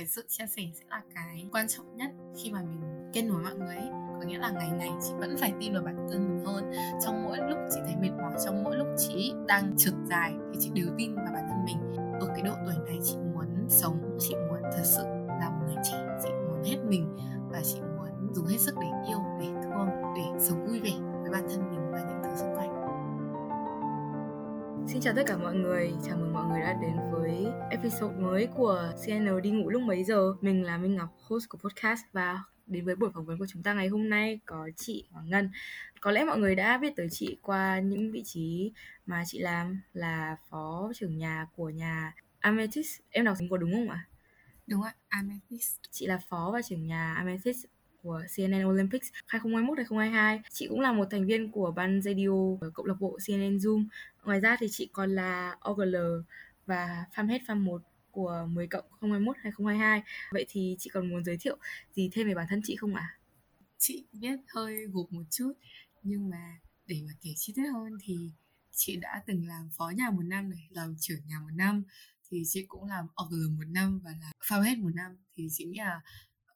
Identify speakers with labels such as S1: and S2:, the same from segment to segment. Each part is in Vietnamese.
S1: cái sự chia sẻ sẽ là cái quan trọng nhất khi mà mình kết nối mọi người ấy. Có nghĩa là ngày ngày chị vẫn phải tin vào bản thân mình hơn. Trong mỗi lúc chị thấy mệt mỏi, trong mỗi lúc chị đang trượt dài thì chị đều tin vào bản thân mình. Ở cái độ tuổi này chị muốn sống, chị muốn thật sự là một người trẻ, chị muốn hết mình và chị muốn dùng hết sức để yêu, để thương, để sống vui vẻ với bản thân mình và những thứ xung quanh.
S2: Xin chào tất cả mọi người, chào mừng mọi người đã đến với episode mới của CN đi ngủ lúc mấy giờ Mình là Minh Ngọc, host của podcast và đến với buổi phỏng vấn của chúng ta ngày hôm nay có chị Hoàng Ngân Có lẽ mọi người đã biết tới chị qua những vị trí mà chị làm là phó trưởng nhà của nhà Amethyst Em đọc có đúng không ạ?
S1: Đúng ạ, Amethyst
S2: Chị là phó và trưởng nhà Amethyst của CNN Olympics 2021-2022. Chị cũng là một thành viên của ban radio cộng lạc bộ CNN Zoom. Ngoài ra thì chị còn là OGL và farm hết farm 1 của 10 cộng 2021-2022. Vậy thì chị còn muốn giới thiệu gì thêm về bản thân chị không ạ? À?
S1: Chị biết hơi gục một chút nhưng mà để mà kể chi tiết hơn thì chị đã từng làm phó nhà một năm này, làm trưởng nhà một năm thì chị cũng làm OGL một năm và là fanpage một năm thì chị nghĩ là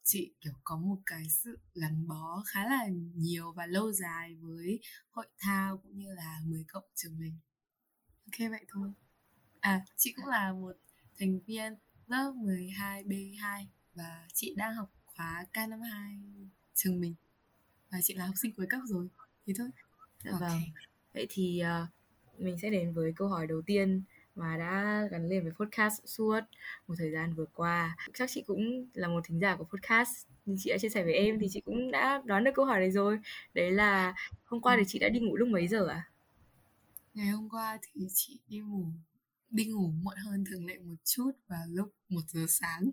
S1: chị kiểu có một cái sự gắn bó khá là nhiều và lâu dài với hội thao cũng như là 10 cộng trường mình ok vậy thôi. À chị cũng là một thành viên lớp 12B2 và chị đang học khóa K52 trường mình. Và chị là học sinh cuối cấp rồi. Thì thôi.
S2: Dạ okay. vâng. Vậy thì uh, mình sẽ đến với câu hỏi đầu tiên mà đã gắn liền với podcast suốt một thời gian vừa qua. Chắc chị cũng là một thính giả của podcast nhưng chị đã chia sẻ với em thì chị cũng đã đoán được câu hỏi này rồi. Đấy là hôm qua thì chị đã đi ngủ lúc mấy giờ à
S1: ngày hôm qua thì chị đi ngủ đi ngủ muộn hơn thường lệ một chút vào lúc 1 giờ sáng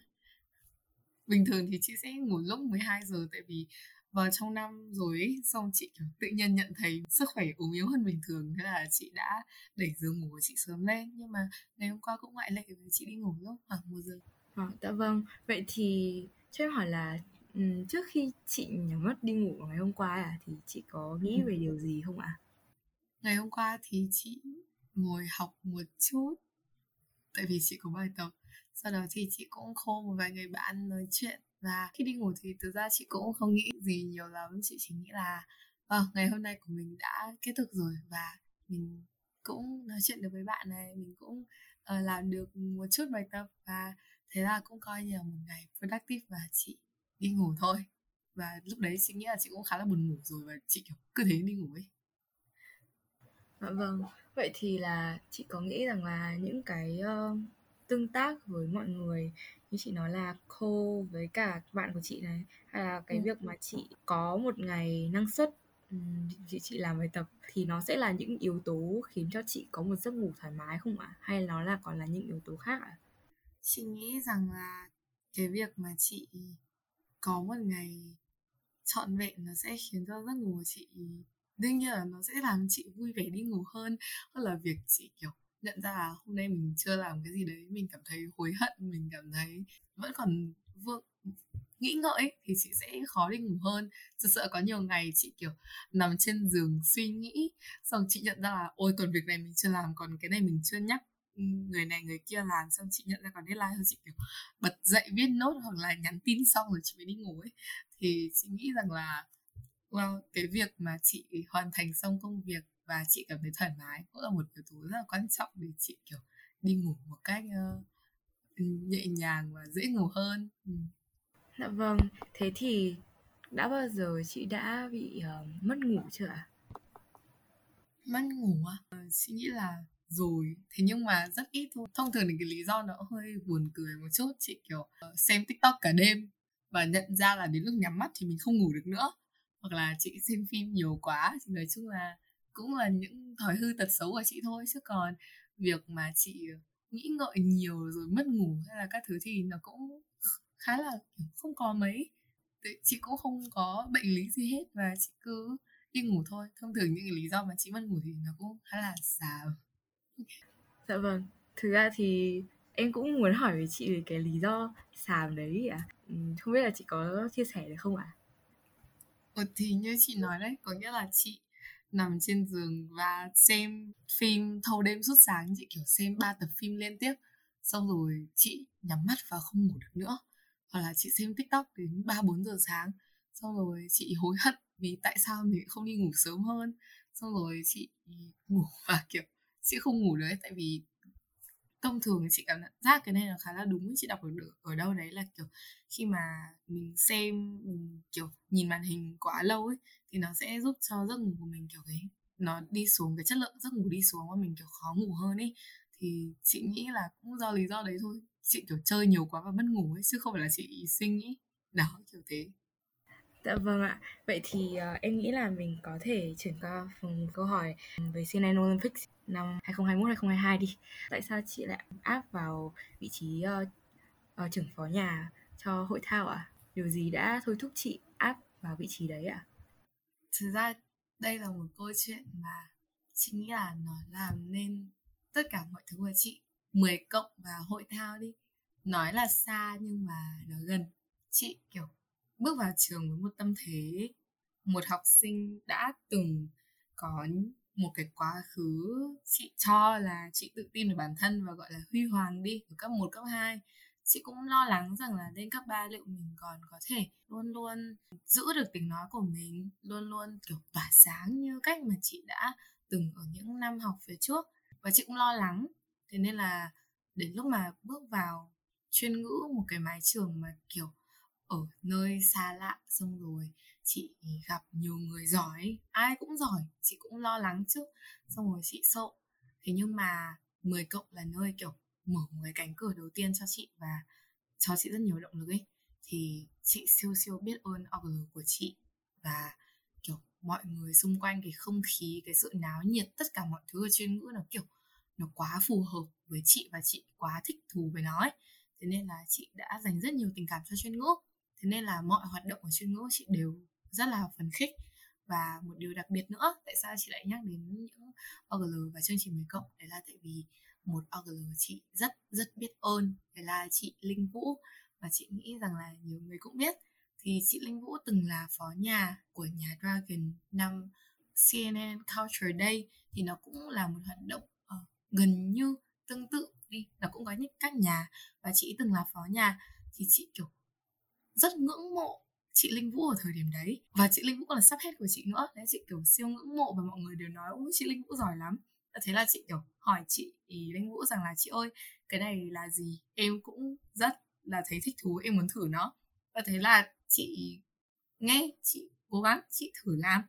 S1: bình thường thì chị sẽ ngủ lúc 12 giờ tại vì vào trong năm rồi ấy, xong chị kiểu tự nhiên nhận thấy sức khỏe ốm yếu hơn bình thường thế là chị đã đẩy giờ ngủ của chị sớm lên nhưng mà ngày hôm qua cũng ngoại lệ với chị đi ngủ lúc khoảng một giờ
S2: à, dạ vâng vậy thì cho em hỏi là trước khi chị nhắm mắt đi ngủ ngày hôm qua à thì chị có nghĩ ừ. về điều gì không ạ à?
S1: Ngày hôm qua thì chị ngồi học một chút tại vì chị có bài tập. Sau đó thì chị cũng khô một vài người bạn nói chuyện và khi đi ngủ thì thực ra chị cũng không nghĩ gì nhiều lắm. Chị chỉ nghĩ là vâng ngày hôm nay của mình đã kết thúc rồi và mình cũng nói chuyện được với bạn này mình cũng uh, làm được một chút bài tập và thế là cũng coi như là một ngày productive và chị đi ngủ thôi. Và lúc đấy chị nghĩ là chị cũng khá là buồn ngủ rồi và chị kiểu cứ thế đi ngủ ấy
S2: dạ vâng. Vậy thì là chị có nghĩ rằng là những cái uh, tương tác với mọi người như chị nói là cô với cả bạn của chị này hay là cái ừ. việc mà chị có một ngày năng suất chị chị làm bài tập thì nó sẽ là những yếu tố khiến cho chị có một giấc ngủ thoải mái không ạ? Hay nó là còn là những yếu tố khác ạ?
S1: Chị nghĩ rằng là cái việc mà chị có một ngày trọn vẹn nó sẽ khiến cho giấc ngủ của chị đương nhiên là nó sẽ làm chị vui vẻ đi ngủ hơn. Hơn là việc chị, kiểu, nhận ra là hôm nay mình chưa làm cái gì đấy, mình cảm thấy hối hận, mình cảm thấy vẫn còn vương nghĩ ngợi, thì chị sẽ khó đi ngủ hơn. Thực sự có nhiều ngày chị, kiểu, nằm trên giường suy nghĩ, xong chị nhận ra là, ôi, còn việc này mình chưa làm, còn cái này mình chưa nhắc ừ, người này người kia làm. Xong chị nhận ra còn deadline xong chị, kiểu, bật dậy viết nốt hoặc là nhắn tin xong rồi chị mới đi ngủ ấy. Thì chị nghĩ rằng là well, cái việc mà chị hoàn thành xong công việc và chị cảm thấy thoải mái cũng là một yếu tố rất là quan trọng để chị kiểu đi ngủ một cách uh, nhẹ nhàng và dễ ngủ hơn. Ừ.
S2: dạ vâng thế thì đã bao giờ chị đã bị uh, mất ngủ chưa ạ?
S1: Mất ngủ à? Uh, chị nghĩ là rồi. Thế nhưng mà rất ít thôi. Thông thường thì cái lý do nó hơi buồn cười một chút. Chị kiểu uh, xem tiktok cả đêm và nhận ra là đến lúc nhắm mắt thì mình không ngủ được nữa hoặc là chị xem phim nhiều quá thì nói chung là cũng là những thói hư tật xấu của chị thôi. Chứ còn việc mà chị nghĩ ngợi nhiều rồi mất ngủ hay là các thứ thì nó cũng khá là không có mấy. Chị cũng không có bệnh lý gì hết và chị cứ đi ngủ thôi. Thông thường những cái lý do mà chị mất ngủ thì nó cũng khá là xà.
S2: Dạ vâng. Thực ra thì em cũng muốn hỏi với chị về cái lý do xàm đấy à không biết là chị có chia sẻ được không ạ? à?
S1: Ừ, thì như chị nói đấy có nghĩa là chị nằm trên giường và xem phim thâu đêm suốt sáng chị kiểu xem ba tập phim liên tiếp. Xong rồi chị nhắm mắt và không ngủ được nữa. Hoặc là chị xem tiktok đến ba bốn giờ sáng. Xong rồi chị hối hận vì tại sao mình không đi ngủ sớm hơn. Xong rồi chị ngủ và kiểu chị không ngủ đấy tại vì thông thường chị cảm giác cái này là khá là đúng chị đọc được ở đâu đấy là, kiểu, khi mà mình xem, mình, kiểu, nhìn màn hình quá lâu ấy, thì nó sẽ giúp cho giấc ngủ của mình, kiểu, cái, nó đi xuống, cái chất lượng giấc ngủ đi xuống và mình, kiểu, khó ngủ hơn ấy. Thì chị nghĩ là cũng do lý do đấy thôi. Chị, kiểu, chơi nhiều quá và mất ngủ ấy, chứ không phải là chị suy nghĩ, đó, kiểu thế.
S2: Dạ vâng ạ. Vậy thì uh, em nghĩ là mình có thể chuyển qua phần câu hỏi ừ, về CNN Olympics năm 2021-2022 đi. Tại sao chị lại áp vào vị trí uh, uh, trưởng phó nhà cho hội thao ạ? À? Điều gì đã thôi thúc chị áp vào vị trí đấy ạ? À?
S1: Thực ra đây là một câu chuyện mà chị nghĩ là nó làm nên tất cả mọi thứ của chị 10 cộng và hội thao đi nói là xa nhưng mà nó gần chị kiểu bước vào trường với một tâm thế một học sinh đã từng có một cái quá khứ chị cho là chị tự tin về bản thân và gọi là huy hoàng đi ở cấp 1, cấp 2 chị cũng lo lắng rằng là lên cấp 3 liệu mình còn có thể luôn luôn giữ được tiếng nói của mình luôn luôn kiểu tỏa sáng như cách mà chị đã từng ở những năm học phía trước. Và chị cũng lo lắng. Thế nên là đến lúc mà bước vào chuyên ngữ một cái mái trường mà kiểu ở nơi xa lạ, xong rồi chị gặp nhiều người giỏi, ai cũng giỏi, chị cũng lo lắng chứ. Xong rồi chị sợ. Thế nhưng mà 10 cộng là nơi kiểu mở một cái cánh cửa đầu tiên cho chị và cho chị rất nhiều động lực ấy. Thì chị siêu siêu biết ơn OGL của chị và kiểu mọi người xung quanh, cái không khí, cái sự náo nhiệt, tất cả mọi thứ ở chuyên ngữ nó kiểu nó quá phù hợp với chị và chị quá thích thú với nó ấy. Thế nên là chị đã dành rất nhiều tình cảm cho chuyên ngữ thế nên là mọi hoạt động ở chuyên ngữ chị đều rất là phấn khích. Và một điều đặc biệt nữa tại sao chị lại nhắc đến những OGL và chương trình 10 cộng? Đấy là tại vì một OGL chị rất rất biết ơn. Đấy là chị Linh Vũ và chị nghĩ rằng là nhiều người cũng biết. Thì chị Linh Vũ từng là phó nhà của nhà Dragon năm CNN Culture Day. Thì nó cũng là một hoạt động uh, gần như tương tự đi. Nó cũng có những các nhà và chị từng là phó nhà. Thì chị kiểu rất ngưỡng mộ chị Linh Vũ ở thời điểm đấy. Và chị Linh Vũ còn là sắp hết của chị nữa. Đấy, chị kiểu siêu ngưỡng mộ và mọi người đều nói ôi chị Linh Vũ giỏi lắm. Thế là chị kiểu hỏi chị, ý, Linh Vũ rằng là, chị ơi, cái này là gì? Em cũng rất là thấy thích thú, em muốn thử nó. Và thế là chị nghe, chị cố gắng, chị thử làm.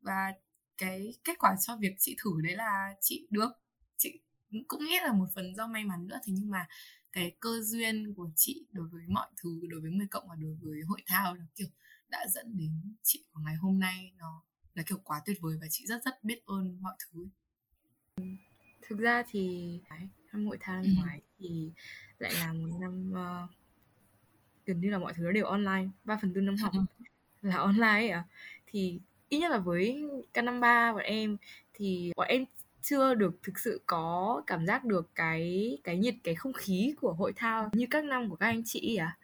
S1: Và cái kết quả cho việc chị thử đấy là chị được. Chị cũng nghĩ là một phần do may mắn nữa. Thế nhưng mà cái cơ duyên của chị đối với mọi thứ đối với 10 cộng và đối với hội thao nó kiểu đã dẫn đến chị của ngày hôm nay nó là kiểu quá tuyệt vời và chị rất rất biết ơn mọi thứ
S2: thực ra thì năm hội thao năm ừ. ngoái thì lại là một năm uh, gần như là mọi thứ nó đều online 3 phần tư năm học là online ấy à thì ít nhất là với k năm ba bọn em thì bọn em chưa được thực sự có cảm giác được cái cái nhiệt cái không khí của hội thao như các năm của các anh chị à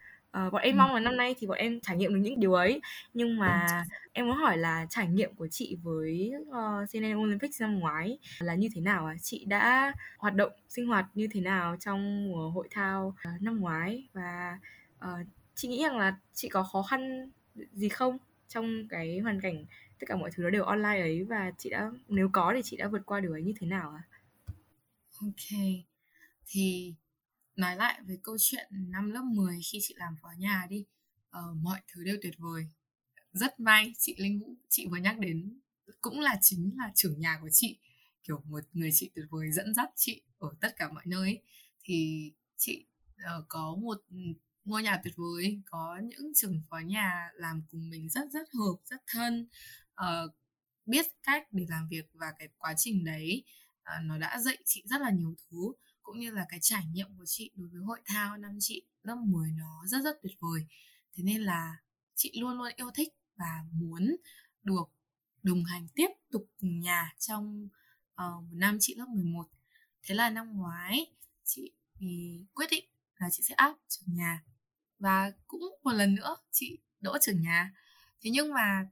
S2: uh, bọn em ừ. mong là năm nay thì bọn em trải nghiệm được những điều ấy nhưng mà ừ. em muốn hỏi là trải nghiệm của chị với uh, CNN Olympics năm ngoái là như thế nào à chị đã hoạt động sinh hoạt như thế nào trong mùa hội thao uh, năm ngoái và uh, chị nghĩ rằng là chị có khó khăn gì không trong cái hoàn cảnh tất cả mọi thứ nó đều online ấy và chị đã nếu có thì chị đã vượt qua điều ấy như thế nào à?
S1: Ok. Thì nói lại về câu chuyện năm lớp 10 khi chị làm phó nhà đi. Uh, mọi thứ đều tuyệt vời. Rất may chị Linh Vũ chị vừa nhắc đến cũng là chính là trưởng nhà của chị. Kiểu một người chị tuyệt vời dẫn dắt chị ở tất cả mọi nơi thì chị uh, có một ngôi nhà tuyệt vời có những trưởng phó nhà làm cùng mình rất rất hợp rất thân uh, biết cách để làm việc và cái quá trình đấy uh, nó đã dạy chị rất là nhiều thứ cũng như là cái trải nghiệm của chị đối với hội thao năm chị lớp 10 nó rất rất tuyệt vời. Thế nên là chị luôn luôn yêu thích và muốn được đồng hành tiếp tục cùng nhà trong uh, một năm chị lớp 11 thế là năm ngoái chị thì quyết định là chị sẽ áp trưởng nhà và cũng một lần nữa chị đỗ trưởng nhà. Thế nhưng mà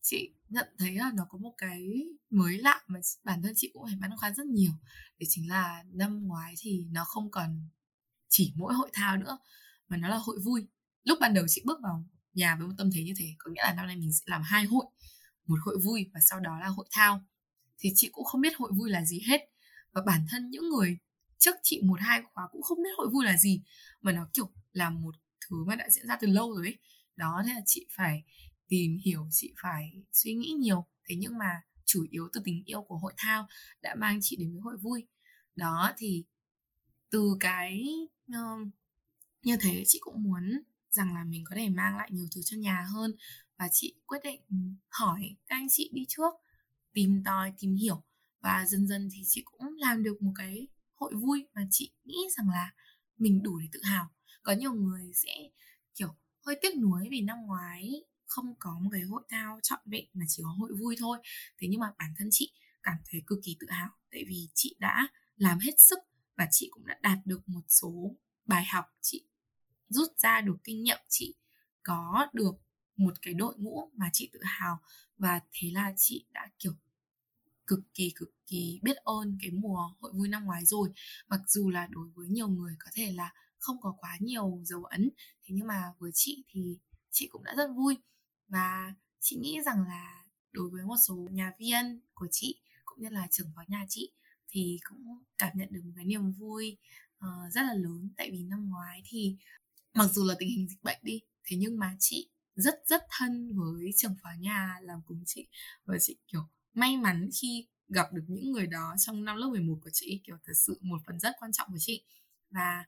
S1: chị nhận thấy là nó có một cái mới lạ mà bản thân chị cũng phải băn khoăn rất nhiều. Để chính là năm ngoái thì nó không còn chỉ mỗi hội thao nữa, mà nó là hội vui. Lúc ban đầu chị bước vào nhà với một tâm thế như thế, có nghĩa là năm nay mình sẽ làm hai hội, một hội vui và sau đó là hội thao. Thì chị cũng không biết hội vui là gì hết. Và bản thân những người trước chị một hai khóa cũng không biết hội vui là gì, mà nó, kiểu, là một thứ mà đã diễn ra từ lâu rồi ấy. Đó, thế là chị phải tìm hiểu chị phải suy nghĩ nhiều. Thế nhưng mà chủ yếu từ tình yêu của hội thao đã mang chị đến với hội vui. Đó thì từ cái uh, như thế chị cũng muốn rằng là mình có thể mang lại nhiều thứ cho nhà hơn. Và chị quyết định hỏi các anh chị đi trước tìm tòi tìm hiểu. Và dần dần thì chị cũng làm được một cái hội vui mà chị nghĩ rằng là mình đủ để tự hào. Có nhiều người sẽ kiểu hơi tiếc nuối vì năm ngoái không có một cái hội thao trọn vẹn mà chỉ có hội vui thôi. Thế nhưng mà bản thân chị cảm thấy cực kỳ tự hào, tại vì chị đã làm hết sức và chị cũng đã đạt được một số bài học. Chị rút ra được kinh nghiệm, chị có được một cái đội ngũ mà chị tự hào và thế là chị đã, kiểu, cực kỳ cực kỳ biết ơn cái mùa hội vui năm ngoái rồi. Mặc dù là đối với nhiều người có thể là không có quá nhiều dấu ấn, thế nhưng mà với chị thì chị cũng đã rất vui và chị nghĩ rằng là đối với một số nhà viên của chị cũng như là trưởng phó nhà chị thì cũng cảm nhận được một cái niềm vui uh, rất là lớn. Tại vì năm ngoái thì mặc dù là tình hình dịch bệnh đi thế nhưng mà chị rất rất thân với trưởng phó nhà làm cùng chị. Và chị kiểu may mắn khi gặp được những người đó trong năm lớp 11 của chị kiểu thật sự một phần rất quan trọng của chị. Và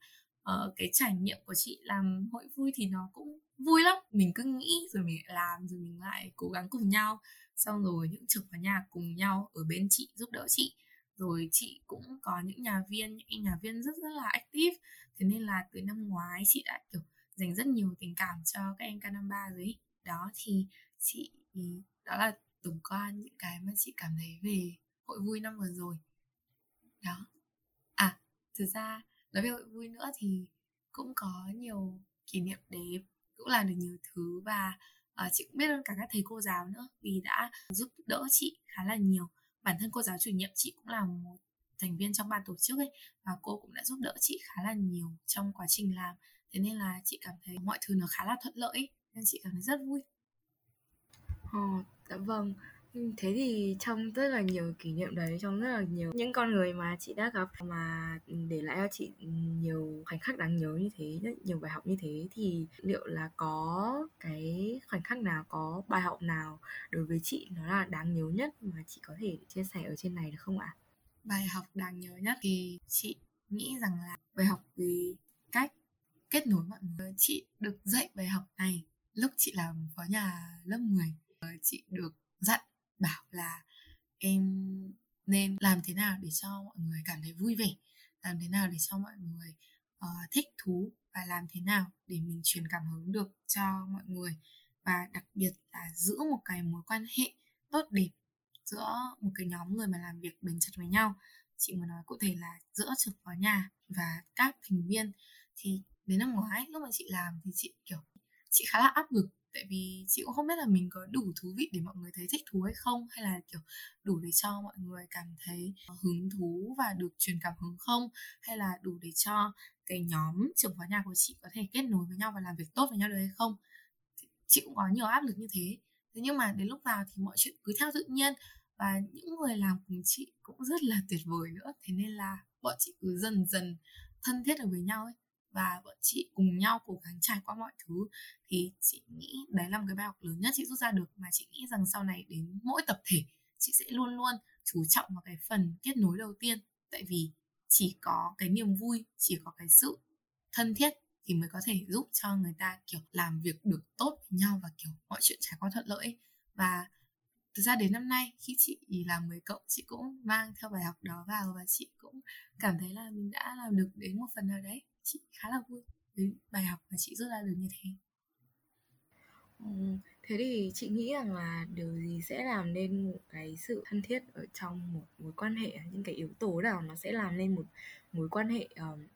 S1: uh, cái trải nghiệm của chị làm hội vui thì nó cũng vui lắm. Mình cứ nghĩ rồi mình lại làm rồi mình lại cố gắng cùng nhau. Xong rồi những trực vào nhà cùng nhau ở bên chị giúp đỡ chị. Rồi chị cũng có những nhà viên những nhà viên rất rất là active. Thế nên là từ năm ngoái chị đã kiểu dành rất nhiều tình cảm cho các em K53 rồi đó thì chị ừ, đó là tổng quan những cái mà chị cảm thấy về hội vui năm vừa rồi. Đó. À thực ra nói về hội vui nữa thì cũng có nhiều kỷ niệm đẹp cũng làm được nhiều thứ và uh, chị cũng biết ơn cả các thầy cô giáo nữa vì đã giúp đỡ chị khá là nhiều bản thân cô giáo chủ nhiệm chị cũng là một thành viên trong ban tổ chức ấy và cô cũng đã giúp đỡ chị khá là nhiều trong quá trình làm thế nên là chị cảm thấy mọi thứ nó khá là thuận lợi ấy. nên chị cảm thấy rất vui
S2: Ờ, dạ vâng. Ừ, thế thì trong rất là nhiều kỷ niệm đấy, trong rất là nhiều những con người mà chị đã gặp mà để lại cho chị nhiều khoảnh khắc đáng nhớ như thế, rất nhiều bài học như thế thì liệu là có cái khoảnh khắc nào, có bài học nào đối với chị nó là đáng nhớ nhất mà chị có thể chia sẻ ở trên này được không ạ?
S1: Bài học đáng nhớ nhất thì chị nghĩ rằng là bài học về cách kết nối mọi người. Chị được dạy bài học này lúc chị làm phó nhà lớp 10 ờ, chị được dặn bảo là em nên làm thế nào để cho mọi người cảm thấy vui vẻ? Làm thế nào để cho mọi người uh, thích thú? Và làm thế nào để mình truyền cảm hứng được cho mọi người? Và đặc biệt là giữ một cái mối quan hệ tốt đẹp giữa một cái nhóm người mà làm việc bền chặt với nhau. Chị muốn nói cụ thể là giữa trực phó nhà và các thành viên. Thì đến năm ngoái lúc mà chị làm thì chị kiểu chị khá là áp lực tại vì chị cũng không biết là mình có đủ thú vị để mọi người thấy thích thú hay không, hay là, kiểu, đủ để cho mọi người cảm thấy hứng thú và được truyền cảm hứng không? Hay là đủ để cho cái nhóm trưởng khóa nhà của chị có thể kết nối với nhau và làm việc tốt với nhau được hay không? Chị cũng có nhiều áp lực như thế. Thế nhưng mà đến lúc vào thì mọi chuyện cứ theo tự nhiên và những người làm cùng chị cũng rất là tuyệt vời nữa. Thế nên là bọn chị cứ dần dần thân thiết được với nhau ấy và bọn chị cùng nhau cố gắng trải qua mọi thứ. Thì chị nghĩ đấy là một cái bài học lớn nhất chị rút ra được, mà chị nghĩ rằng sau này đến mỗi tập thể, chị sẽ luôn luôn chú trọng vào cái phần kết nối đầu tiên. Tại vì chỉ có cái niềm vui, chỉ có cái sự thân thiết thì mới có thể giúp cho người ta, kiểu, làm việc được tốt với nhau và, kiểu, mọi chuyện trải qua thuận lợi và thực ra đến năm nay, khi chị làm người cộng chị cũng mang theo bài học đó vào và chị cũng cảm thấy là mình đã làm được đến một phần nào đấy chị khá là vui với bài học mà chị rút ra được như thế
S2: thế thì chị nghĩ rằng là điều gì sẽ làm nên một cái sự thân thiết ở trong một mối quan hệ những cái yếu tố nào nó sẽ làm nên một mối quan hệ um,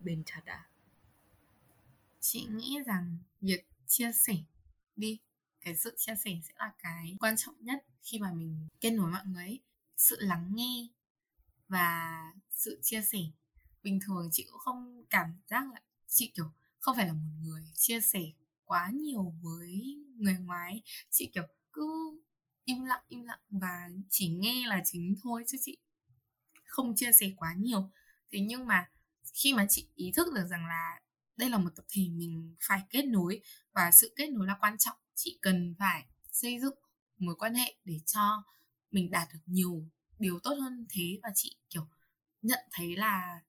S2: bền chặt à
S1: chị nghĩ rằng việc chia sẻ đi cái sự chia sẻ sẽ là cái quan trọng nhất khi mà mình kết nối mọi người ấy. sự lắng nghe và sự chia sẻ bình thường chị cũng không cảm giác là, chị, kiểu, không phải là một người chia sẻ quá nhiều với người ngoài chị, kiểu, cứ im lặng im lặng và chỉ nghe là chính thôi chứ chị không chia sẻ quá nhiều. Thế nhưng mà khi mà chị ý thức được rằng là đây là một tập thể mình phải kết nối và sự kết nối là quan trọng, chị cần phải xây dựng mối quan hệ để cho mình đạt được nhiều điều tốt hơn thế và chị, kiểu, nhận thấy là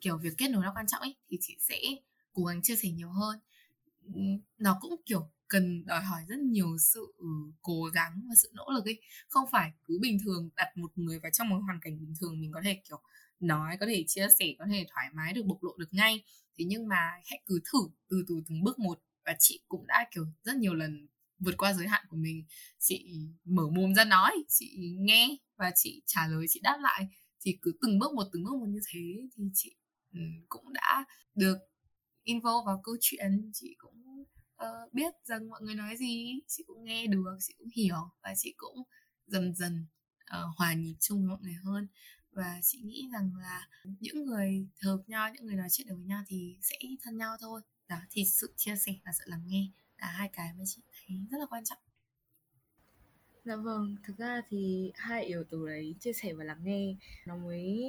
S1: kiểu việc kết nối nó quan trọng ấy, thì chị sẽ cố gắng chia sẻ nhiều hơn. Nó cũng, kiểu, cần đòi hỏi rất nhiều sự cố gắng và sự nỗ lực ấy. Không phải cứ bình thường đặt một người vào trong một hoàn cảnh bình thường mình có thể, kiểu, nói, có thể chia sẻ, có thể thoải mái được, bộc lộ được ngay. Thế nhưng mà hãy cứ thử từ từ từng bước một. Và chị cũng đã, kiểu, rất nhiều lần vượt qua giới hạn của mình. Chị mở mồm ra nói, chị nghe và chị trả lời, chị đáp lại. Thì cứ từng bước một, từng bước một như thế thì chị Ừ, cũng đã được involve vào câu chuyện. Chị cũng uh, biết rằng mọi người nói gì. Chị cũng nghe được chị cũng hiểu và chị cũng dần dần uh, hòa nhịp chung với mọi người hơn. Và chị nghĩ rằng là những người hợp nhau những người nói chuyện được với nhau thì sẽ thân nhau thôi. Đó thì sự chia sẻ và sự lắng nghe là hai cái mà chị thấy rất là quan trọng.
S2: Dạ vâng, thực ra thì hai yếu tố đấy chia sẻ và lắng nghe nó mới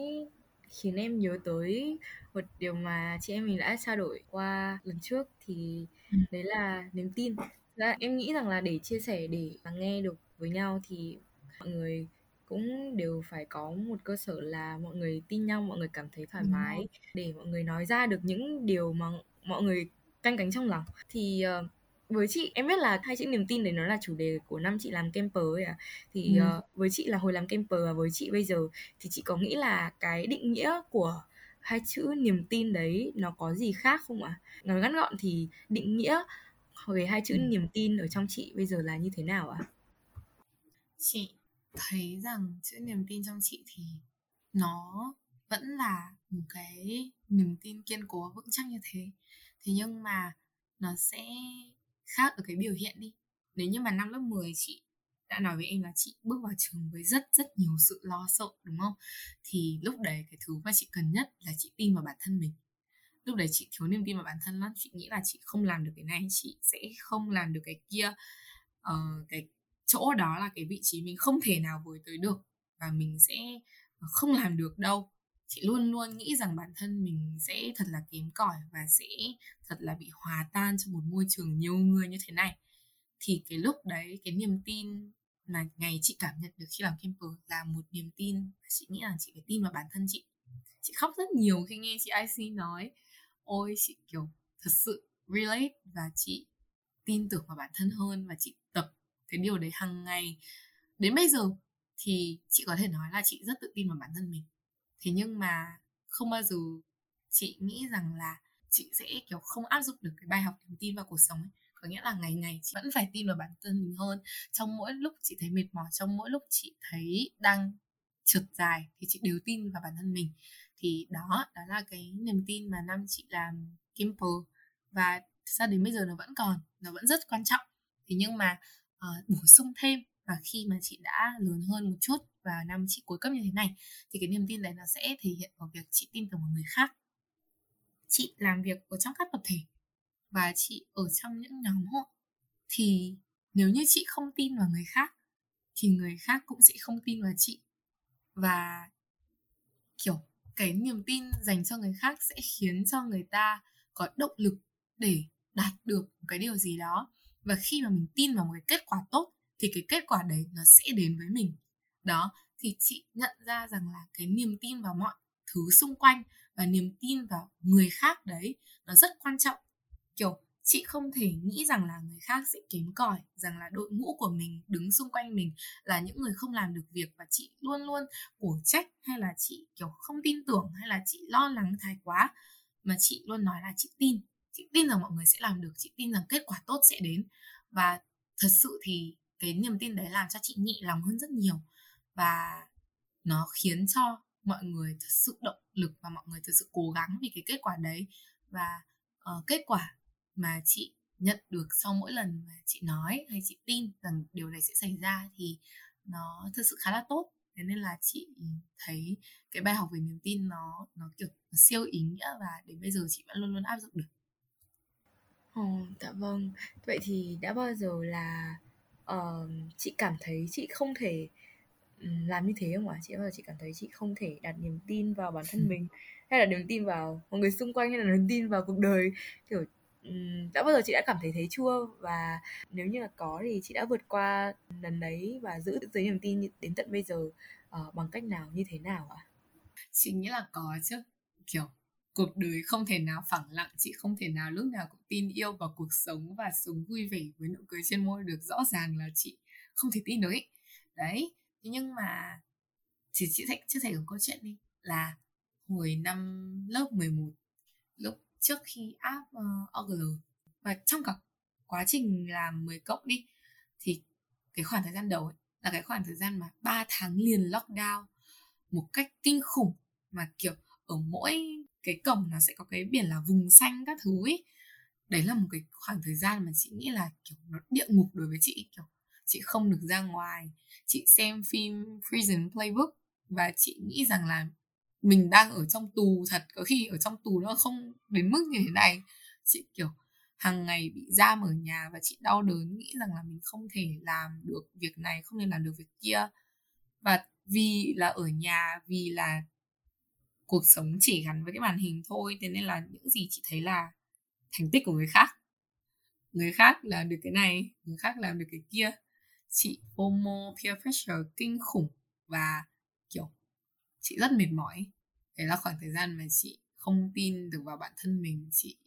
S2: khiến em nhớ tới một điều mà chị em mình đã trao đổi qua lần trước thì ừ. đấy là niềm tin. Dạ, em nghĩ rằng là để chia sẻ để lắng nghe được với nhau thì mọi người cũng đều phải có một cơ sở là mọi người tin nhau, mọi người cảm thấy thoải mái để mọi người nói ra được những điều mà mọi người canh cánh trong lòng. Thì uh, với chị em biết là hai chữ niềm tin đấy nó là chủ đề của năm chị làm camper ấy à thì ừ. uh, với chị là hồi làm camper và với chị bây giờ thì chị có nghĩ là cái định nghĩa của hai chữ niềm tin đấy nó có gì khác không ạ? À? Nói ngắn gọn thì định nghĩa về hai chữ ừ. niềm tin ở trong chị bây giờ là như thế nào ạ? À?
S1: Chị thấy rằng chữ niềm tin trong chị thì nó vẫn là một cái niềm tin kiên cố vững chắc như thế. Thế nhưng mà nó sẽ khác ở cái biểu hiện đi. Nếu như mà năm lớp 10 chị đã nói với em là chị bước vào trường với rất rất nhiều sự lo sợ đúng không? Thì lúc đấy cái thứ mà chị cần nhất là chị tin vào bản thân mình. Lúc đấy chị thiếu niềm tin vào bản thân lắm chị nghĩ là chị không làm được cái này chị sẽ không làm được cái kia. Uh, cái chỗ đó là cái vị trí mình không thể nào với tới được và mình sẽ không làm được đâu chị luôn luôn nghĩ rằng bản thân mình sẽ thật là kém cỏi và sẽ thật là bị hòa tan trong một môi trường nhiều người như thế này. Thì cái lúc đấy, cái niềm tin mà ngày chị cảm nhận được khi làm camper là một niềm tin chị nghĩ là chị phải tin vào bản thân chị. Chị khóc rất nhiều khi nghe chị IC nói, ôi, chị kiểu thật sự relate và chị tin tưởng vào bản thân hơn và chị tập cái điều đấy hàng ngày. Đến bây giờ thì chị có thể nói là chị rất tự tin vào bản thân mình thế nhưng mà không bao giờ chị nghĩ rằng là chị sẽ kiểu không áp dụng được cái bài học niềm tin vào cuộc sống ấy. Có nghĩa là ngày ngày chị vẫn phải tin vào bản thân mình hơn. Trong mỗi lúc chị thấy mệt mỏi trong mỗi lúc chị thấy đang trượt dài thì chị đều tin vào bản thân mình. Thì đó đó là cái niềm tin mà năm chị làm Kimper. Và ra đến bây giờ nó vẫn còn nó vẫn rất quan trọng. Thế nhưng mà uh, bổ sung thêm và khi mà chị đã lớn hơn một chút và năm chị cuối cấp như thế này, thì cái niềm tin đấy nó sẽ thể hiện vào việc chị tin tưởng vào người khác. Chị làm việc ở trong các tập thể và chị ở trong những nhóm hội thì nếu như chị không tin vào người khác, thì người khác cũng sẽ không tin vào chị. Và, kiểu, cái niềm tin dành cho người khác sẽ khiến cho người ta có động lực để đạt được một cái điều gì đó. Và khi mà mình tin vào một cái kết quả tốt thì cái kết quả đấy nó sẽ đến với mình. Đó, thì chị nhận ra rằng là cái niềm tin vào mọi thứ xung quanh và niềm tin vào người khác đấy nó rất quan trọng. Kiểu, chị không thể nghĩ rằng là người khác sẽ kém cỏi, rằng là đội ngũ của mình, đứng xung quanh mình là những người không làm được việc và chị luôn luôn cổ trách hay là chị, kiểu, không tin tưởng hay là chị lo lắng thái quá. Mà chị luôn nói là chị tin chị tin rằng mọi người sẽ làm được, chị tin rằng kết quả tốt sẽ đến. Và thật sự thì cái niềm tin đấy làm cho chị nhẹ lòng hơn rất nhiều. Và nó khiến cho mọi người thật sự động lực và mọi người thật sự cố gắng vì cái kết quả đấy. Và uh, kết quả mà chị nhận được sau mỗi lần mà chị nói hay chị tin rằng điều này sẽ xảy ra thì nó thực sự khá là tốt. Thế nên là chị thấy cái bài học về niềm tin nó nó kiểu nó siêu ý nghĩa và đến bây giờ chị vẫn luôn luôn áp dụng được.
S2: Ồ, dạ vâng. Vậy thì đã bao giờ là ờ, chị cảm thấy chị không thể ừm, làm như thế không ạ? Chị bao giờ chị cảm thấy chị không thể đặt niềm tin vào bản thân mình hay là niềm tin vào mọi người xung quanh hay là niềm tin vào cuộc đời kiểu ừm, đã bao giờ chị đã cảm thấy thế chưa và nếu như là có thì chị đã vượt qua lần đấy và giữ giữ niềm tin đến tận bây giờ ờ, bằng cách nào như thế nào ạ?
S1: chị nghĩ là có chứ kiểu cuộc đời không thể nào phẳng lặng chị không thể nào lúc nào cũng tin yêu vào cuộc sống và sống vui vẻ với nụ cười trên môi được. Rõ ràng là chị không thể tin được ấy. Đấy thế nhưng mà thì chị sẽ chia sẻ một câu chuyện đi. Là hồi năm lớp 11 lúc trước khi áp uh, OGL và trong cả quá trình làm 10 cộng đi thì cái khoảng thời gian đầu ấy, là cái khoảng thời gian mà 3 tháng liền lockdown một cách kinh khủng mà kiểu ở mỗi cái cổng nó sẽ có cái biển là vùng xanh các thứ ấy đấy là một cái khoảng thời gian mà chị nghĩ là, kiểu, nó địa ngục đối với chị, kiểu, chị không được ra ngoài, chị xem phim prison playbook và chị nghĩ rằng là mình đang ở trong tù thật, có khi ở trong tù nó không đến mức như thế này. Chị, kiểu, hàng ngày bị giam ở nhà và chị đau đớn, nghĩ rằng là mình không thể làm được việc này, không thể làm được việc kia. Và vì là ở nhà, vì là cuộc sống chỉ gắn với cái màn hình thôi, thế nên là những gì chị thấy là thành tích của người khác. Người khác làm được cái này, người khác làm được cái kia. Chị FOMO, peer pressure kinh khủng và, kiểu, chị rất mệt mỏi. Đấy là khoảng thời gian mà chị không tin được vào bản thân mình, chị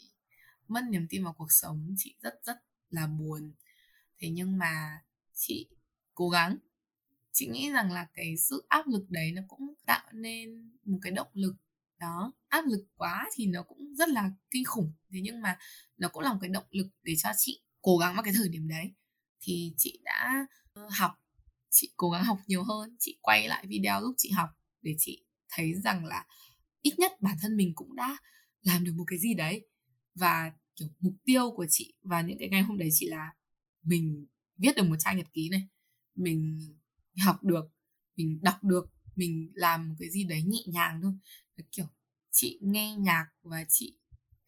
S1: mất niềm tin vào cuộc sống, chị rất rất là buồn. Thế nhưng mà chị cố gắng chị nghĩ rằng là cái sự áp lực đấy nó cũng tạo nên một cái động lực. Đó, áp lực quá thì nó cũng rất là kinh khủng. Thế nhưng mà nó cũng là một cái động lực để cho chị cố gắng vào cái thời điểm đấy. Thì chị đã ờ, học, chị cố gắng học nhiều hơn, chị quay lại video lúc chị học để chị thấy rằng là ít nhất bản thân mình cũng đã làm được một cái gì đấy. Và, kiểu, mục tiêu của chị và những cái ngày hôm đấy chị là mình viết được một trang nhật ký này, mình học được, mình đọc được, mình làm một cái gì đấy nhẹ nhàng thôi. Kiểu, chị nghe nhạc và chị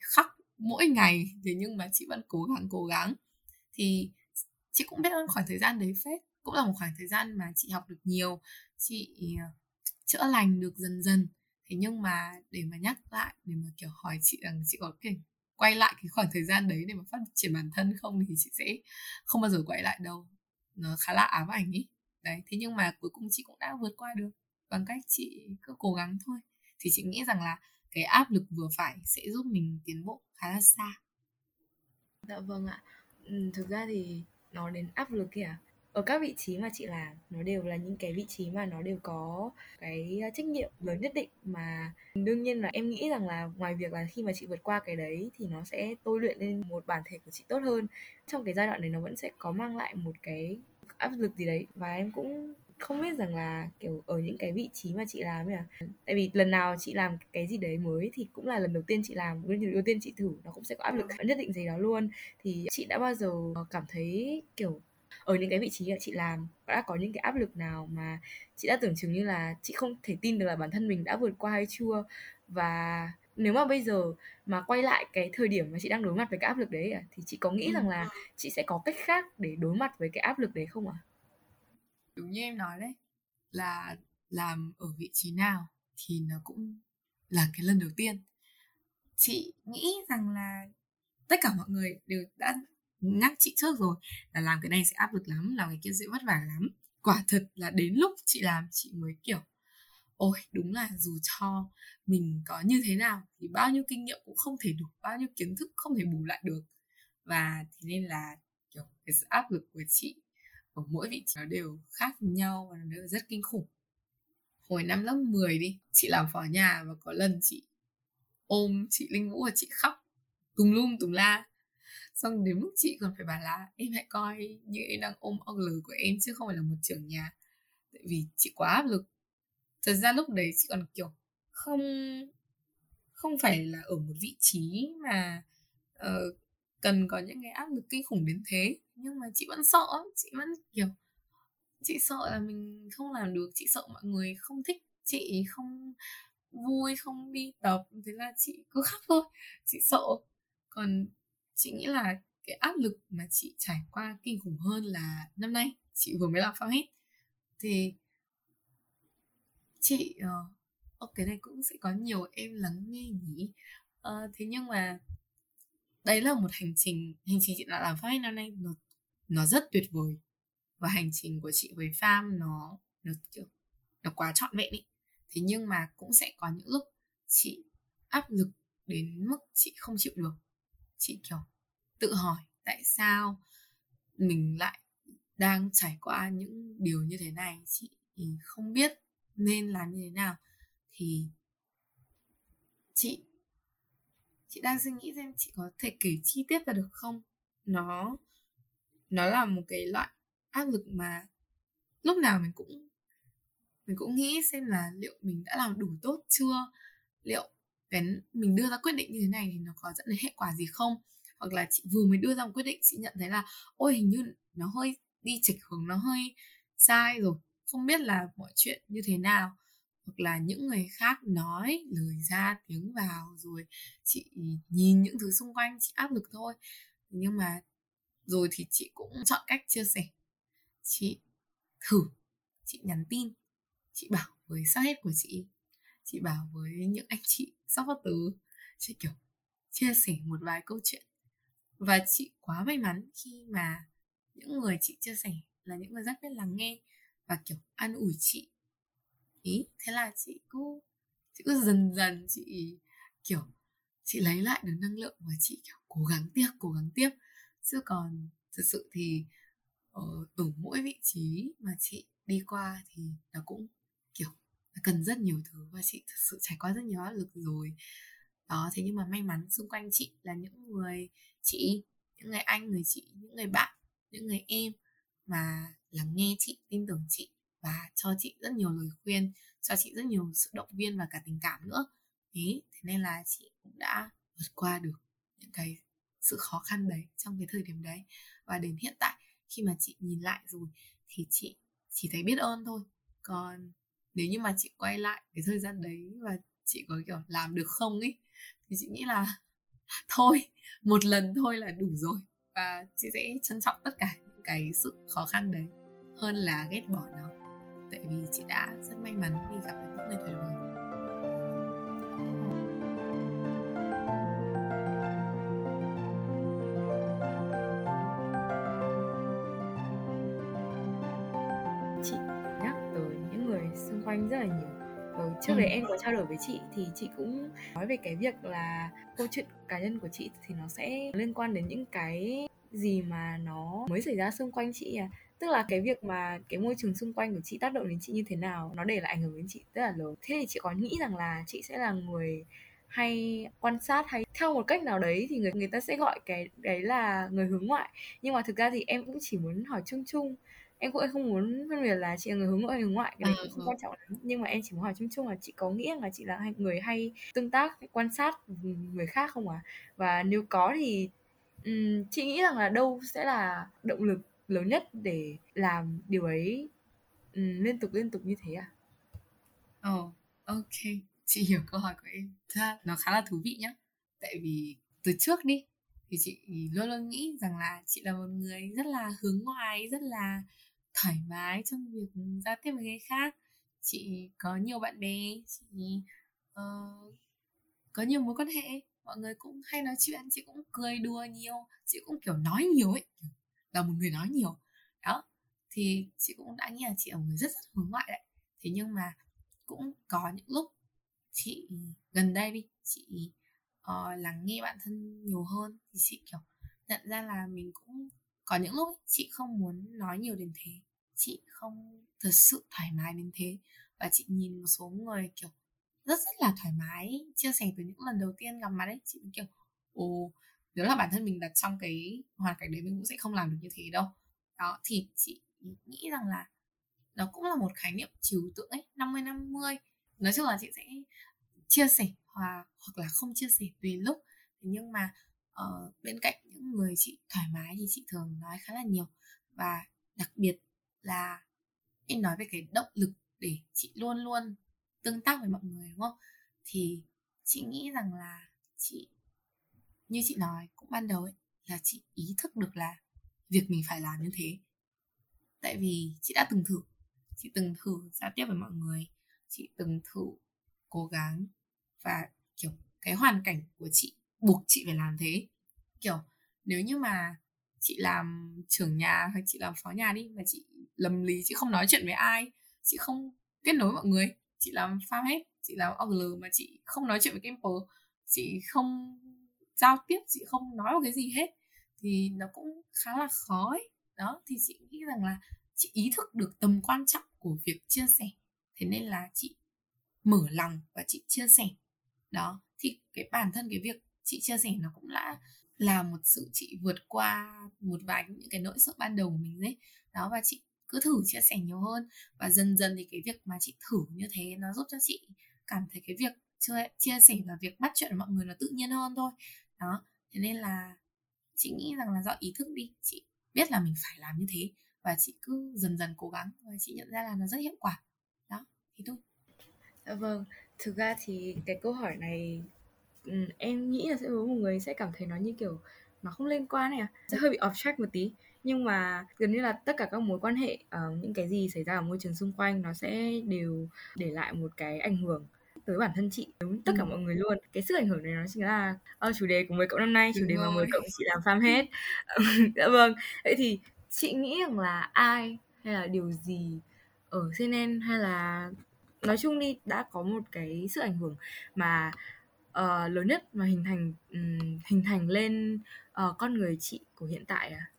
S1: khóc mỗi ngày, thế nhưng mà chị vẫn cố gắng cố gắng. Thì chị cũng biết ơn khoảng thời gian đấy phết, cũng là một khoảng thời gian mà chị học được nhiều, chị ờ, chữa lành được dần dần. Thế nhưng mà để mà nhắc lại, để mà kiểu hỏi chị rằng chị có thể quay lại cái khoảng thời gian đấy để mà phát triển bản thân không thì chị sẽ không bao giờ quay lại đâu. Nó khá là ám ảnh ý đấy thế nhưng mà cuối cùng chị cũng đã vượt qua được bằng cách chị cứ cố gắng thôi. Thì chị nghĩ rằng là cái áp lực vừa phải sẽ giúp mình tiến bộ khá là xa.
S2: Dạ vâng ạ. Ừ, thực ra thì nói đến áp lực kìa à? ở các vị trí mà chị làm nó đều là những cái vị trí mà nó đều có cái à, trách nhiệm lớn nhất định. Mà đương nhiên là em nghĩ rằng là ngoài việc là khi mà chị vượt qua cái đấy thì nó sẽ tôi luyện lên một bản thể của chị tốt hơn. Trong cái giai đoạn này nó vẫn sẽ có mang lại một cái áp lực gì đấy và em cũng không biết rằng là kiểu ở những cái vị trí mà chị làm ấy à. Tại vì lần nào chị làm cái gì đấy mới thì cũng là lần đầu tiên chị làm lần đầu tiên chị thử nó cũng sẽ có áp lực. Nhất định gì đó luôn. Thì chị đã bao giờ cảm thấy kiểu ở những cái vị trí mà chị làm đã có những cái áp lực nào mà chị đã tưởng chừng như là chị không thể tin được là bản thân mình đã vượt qua hay chưa? Và nếu mà bây giờ mà quay lại cái thời điểm mà chị đang đối mặt với cái áp lực đấy à, thì chị có nghĩ rằng là chị sẽ có cách khác để đối mặt với cái áp lực đấy không ạ? À?
S1: Đúng như em nói đấy là làm ở vị trí nào thì nó cũng là cái lần đầu tiên. Chị nghĩ rằng là tất cả mọi người đều đã nhắc chị trước rồi là làm cái này sẽ áp lực lắm, làm cái kia sẽ vất vả lắm. Quả thật là đến lúc chị làm chị mới kiểu ôi, đúng là dù cho mình có như thế nào thì bao nhiêu kinh nghiệm cũng không thể đủ, bao nhiêu kiến thức không thể bù lại được. Và thế nên là, kiểu, cái sự áp lực của chị ở mỗi vị trí nó đều khác nhau và nó đều rất kinh khủng. Hồi năm lớp 10 đi, chị làm phó nhà và có lần chị ôm chị Linh Vũ và chị khóc, tùm lum tùm la. Xong đến mức chị còn phải bảo là em hãy coi, như em đang ôm ông lờ của em chứ không phải là một trưởng nhà. Tại vì chị quá áp lực thật ra lúc đấy chị còn kiểu không không phải là ở một vị trí mà uh, cần có những cái áp lực kinh khủng đến thế. Nhưng mà chị vẫn sợ chị vẫn kiểu chị sợ là mình không làm được chị sợ mọi người không thích chị không vui không đi tập. Thế là chị cứ khóc thôi chị sợ. Còn chị nghĩ là cái áp lực mà chị trải qua kinh khủng hơn là năm nay chị vừa mới làm phao hết thì chị ờ, uh, ok cái này cũng sẽ có nhiều em lắng nghe nhỉ. Uh, thế nhưng mà đấy là một hành trình hành trình chị đã làm phát năm nay nó nó rất tuyệt vời. Và hành trình của chị với farm nó nó kiểu nó quá trọn vẹn ý. Thế nhưng mà cũng sẽ có những lúc chị áp lực đến mức chị không chịu được. Chị kiểu tự hỏi tại sao mình lại đang trải qua những điều như thế này? Chị không biết nên làm như thế nào? Thì chị chị đang suy nghĩ xem chị có thể kể chi tiết ra được không? Nó nó là một cái loại áp lực mà lúc nào mình cũng mình cũng nghĩ xem là liệu mình đã làm đủ tốt chưa? Liệu cái mình đưa ra quyết định như thế này thì nó có dẫn đến hệ quả gì không? Hoặc là chị vừa mới đưa ra một quyết định, chị nhận thấy là, ôi, hình như nó hơi đi chệch hướng, nó hơi sai rồi không biết là mọi chuyện như thế nào, hoặc là những người khác nói lời ra tiếng vào, rồi chị nhìn những thứ xung quanh, chị áp lực thôi. Nhưng mà rồi thì chị cũng chọn cách chia sẻ. Chị thử, chị nhắn tin, chị bảo với sao hết của chị chị bảo với những anh chị sắp phát tứ, chị kiểu chia sẻ một vài câu chuyện. Và chị quá may mắn khi mà những người chị chia sẻ là những người rất biết lắng nghe và kiểu an ủi chị. Ý thế là chị cứ chị cứ dần dần chị kiểu chị lấy lại được năng lượng và chị kiểu cố gắng tiếp cố gắng tiếp. Chứ còn thực sự thì ờ, ở, ở mỗi vị trí mà chị đi qua thì nó cũng kiểu nó cần rất nhiều thứ và chị thực sự trải qua rất nhiều áp lực rồi. Đó thế nhưng mà may mắn xung quanh chị là những người chị những người anh người chị những người bạn những người em mà lắng nghe chị, tin tưởng chị và cho chị rất nhiều lời khuyên, cho chị rất nhiều sự động viên và cả tình cảm nữa. Thế thế nên là chị cũng đã vượt qua được những cái sự khó khăn đấy trong cái thời điểm đấy. Và đến hiện tại, khi mà chị nhìn lại rồi thì chị chỉ thấy biết ơn thôi. Còn nếu như mà chị quay lại cái thời gian đấy và chị có, kiểu, làm được không ấy, thì chị nghĩ là thôi, một lần thôi là đủ rồi. Và chị sẽ trân trọng tất cả những cái sự khó khăn đấy hơn là ghét bỏ nó. Tại vì chị đã rất may mắn vì gặp được những người tuyệt vời.
S2: Chị nhắc tới những người xung quanh rất là nhiều. Ừ, trước ừ. đấy em có trao đổi với chị thì chị cũng nói về cái việc là câu chuyện cá nhân của chị thì nó sẽ liên quan đến những cái gì mà nó mới xảy ra xung quanh chị à tức là cái việc mà cái môi trường xung quanh của chị tác động đến chị như thế nào nó để lại ảnh hưởng đến chị rất là lớn. Thế thì chị có nghĩ rằng là chị sẽ là người hay quan sát hay theo một cách nào đấy thì người người ta sẽ gọi cái đấy là người hướng ngoại. Nhưng mà thực ra thì em cũng chỉ muốn hỏi chung chung. Em cũng không muốn phân biệt là chị là người hướng nội hay hướng ngoại cái đấy cũng không quan trọng lắm. Nhưng mà em chỉ muốn hỏi chung chung là chị có nghĩ là chị là người hay tương tác hay quan sát người khác không à và nếu có thì um, chị nghĩ rằng là đâu sẽ là động lực lớn nhất để làm điều ấy ừ, liên tục liên tục như thế à?
S1: Ồ, oh, ok, chị hiểu câu hỏi của em. Thật ra nó khá là thú vị nhá. Tại vì từ trước đi thì chị luôn luôn nghĩ rằng là chị là một người rất là hướng ngoại, rất là thoải mái trong việc giao tiếp với người khác. Chị có nhiều bạn bè, chị uh, có nhiều mối quan hệ, mọi người cũng hay nói chuyện, chị cũng cười đùa nhiều, chị cũng kiểu nói nhiều ấy, là một người nói nhiều. Đó thì chị cũng đã nghĩ là chị là một người rất rất hướng ngoại đấy. Thế nhưng mà cũng có những lúc chị ừ, gần đây đi chị uh, lắng nghe bản thân nhiều hơn thì chị kiểu nhận ra là mình cũng có những lúc chị không muốn nói nhiều đến thế. Chị không thật sự thoải mái đến thế. Và chị nhìn một số người kiểu rất rất là thoải mái chia sẻ từ những lần đầu tiên gặp mặt ấy chị kiểu ồ nếu là bản thân mình đặt trong cái hoàn cảnh đấy mình cũng sẽ không làm được như thế đâu. Đó thì chị nghĩ rằng là nó cũng là một khái niệm trừu tượng ấy 50 50 nói chung là chị sẽ chia sẻ hoặc hoặc là không chia sẻ tùy lúc. Nhưng mà uh, bên cạnh những người chị thoải mái thì chị thường nói khá là nhiều. Và đặc biệt là em nói về cái động lực để chị luôn luôn tương tác với mọi người đúng không? Thì chị nghĩ rằng là chị như chị nói, cũng ban đầu ấy, là chị ý thức được là việc mình phải làm như thế. Tại vì chị đã từng thử, chị từng thử giao tiếp với mọi người, chị từng thử cố gắng và, kiểu, cái hoàn cảnh của chị buộc chị phải làm thế. Kiểu, nếu như mà chị làm trưởng nhà hay chị làm phó nhà đi mà chị lầm lì, chị không nói chuyện với ai, chị không kết nối mọi người, chị làm farm hết, chị làm OGL mà chị không nói chuyện với camper chị không giao tiếp chị không nói một cái gì hết thì nó cũng khá là khó ấy. Đó thì chị nghĩ rằng là chị ý thức được tầm quan trọng của việc chia sẻ. Thế nên là chị mở lòng và chị chia sẻ. Đó thì cái bản thân cái việc chị chia sẻ nó cũng đã là một sự chị vượt qua một vài những cái nỗi sợ ban đầu của mình đấy. Đó và chị cứ thử chia sẻ nhiều hơn và dần dần thì cái việc mà chị thử như thế nó giúp cho chị cảm thấy cái việc chia, sẻ và việc bắt chuyện với mọi người nó tự nhiên hơn thôi đó thế nên là chị nghĩ rằng là do ý thức đi chị biết là mình phải làm như thế và chị cứ dần dần cố gắng và chị nhận ra là nó rất hiệu quả. Đó thì thôi.
S2: Dạ vâng thực ra thì cái câu hỏi này em nghĩ là sẽ với một người sẽ cảm thấy nó như kiểu nó không liên quan này à? Sẽ hơi bị off track một tí. Nhưng mà gần như là tất cả các mối quan hệ uh, những cái gì xảy ra ở môi trường xung quanh nó sẽ đều để lại một cái ảnh hưởng tới bản thân chị tới tất cả ừ. mọi người luôn cái sức ảnh hưởng này nó chính là uh, chủ đề của mười cộng năm nay chủ Đúng đề rồi. mà mười cộng chị làm farm hết dạ vâng vậy thì chị nghĩ rằng là ai hay là điều gì ở CNN hay là nói chung đi đã có một cái sức ảnh hưởng mà uh, lớn nhất mà hình thành um, hình thành lên uh, con người chị của hiện tại à?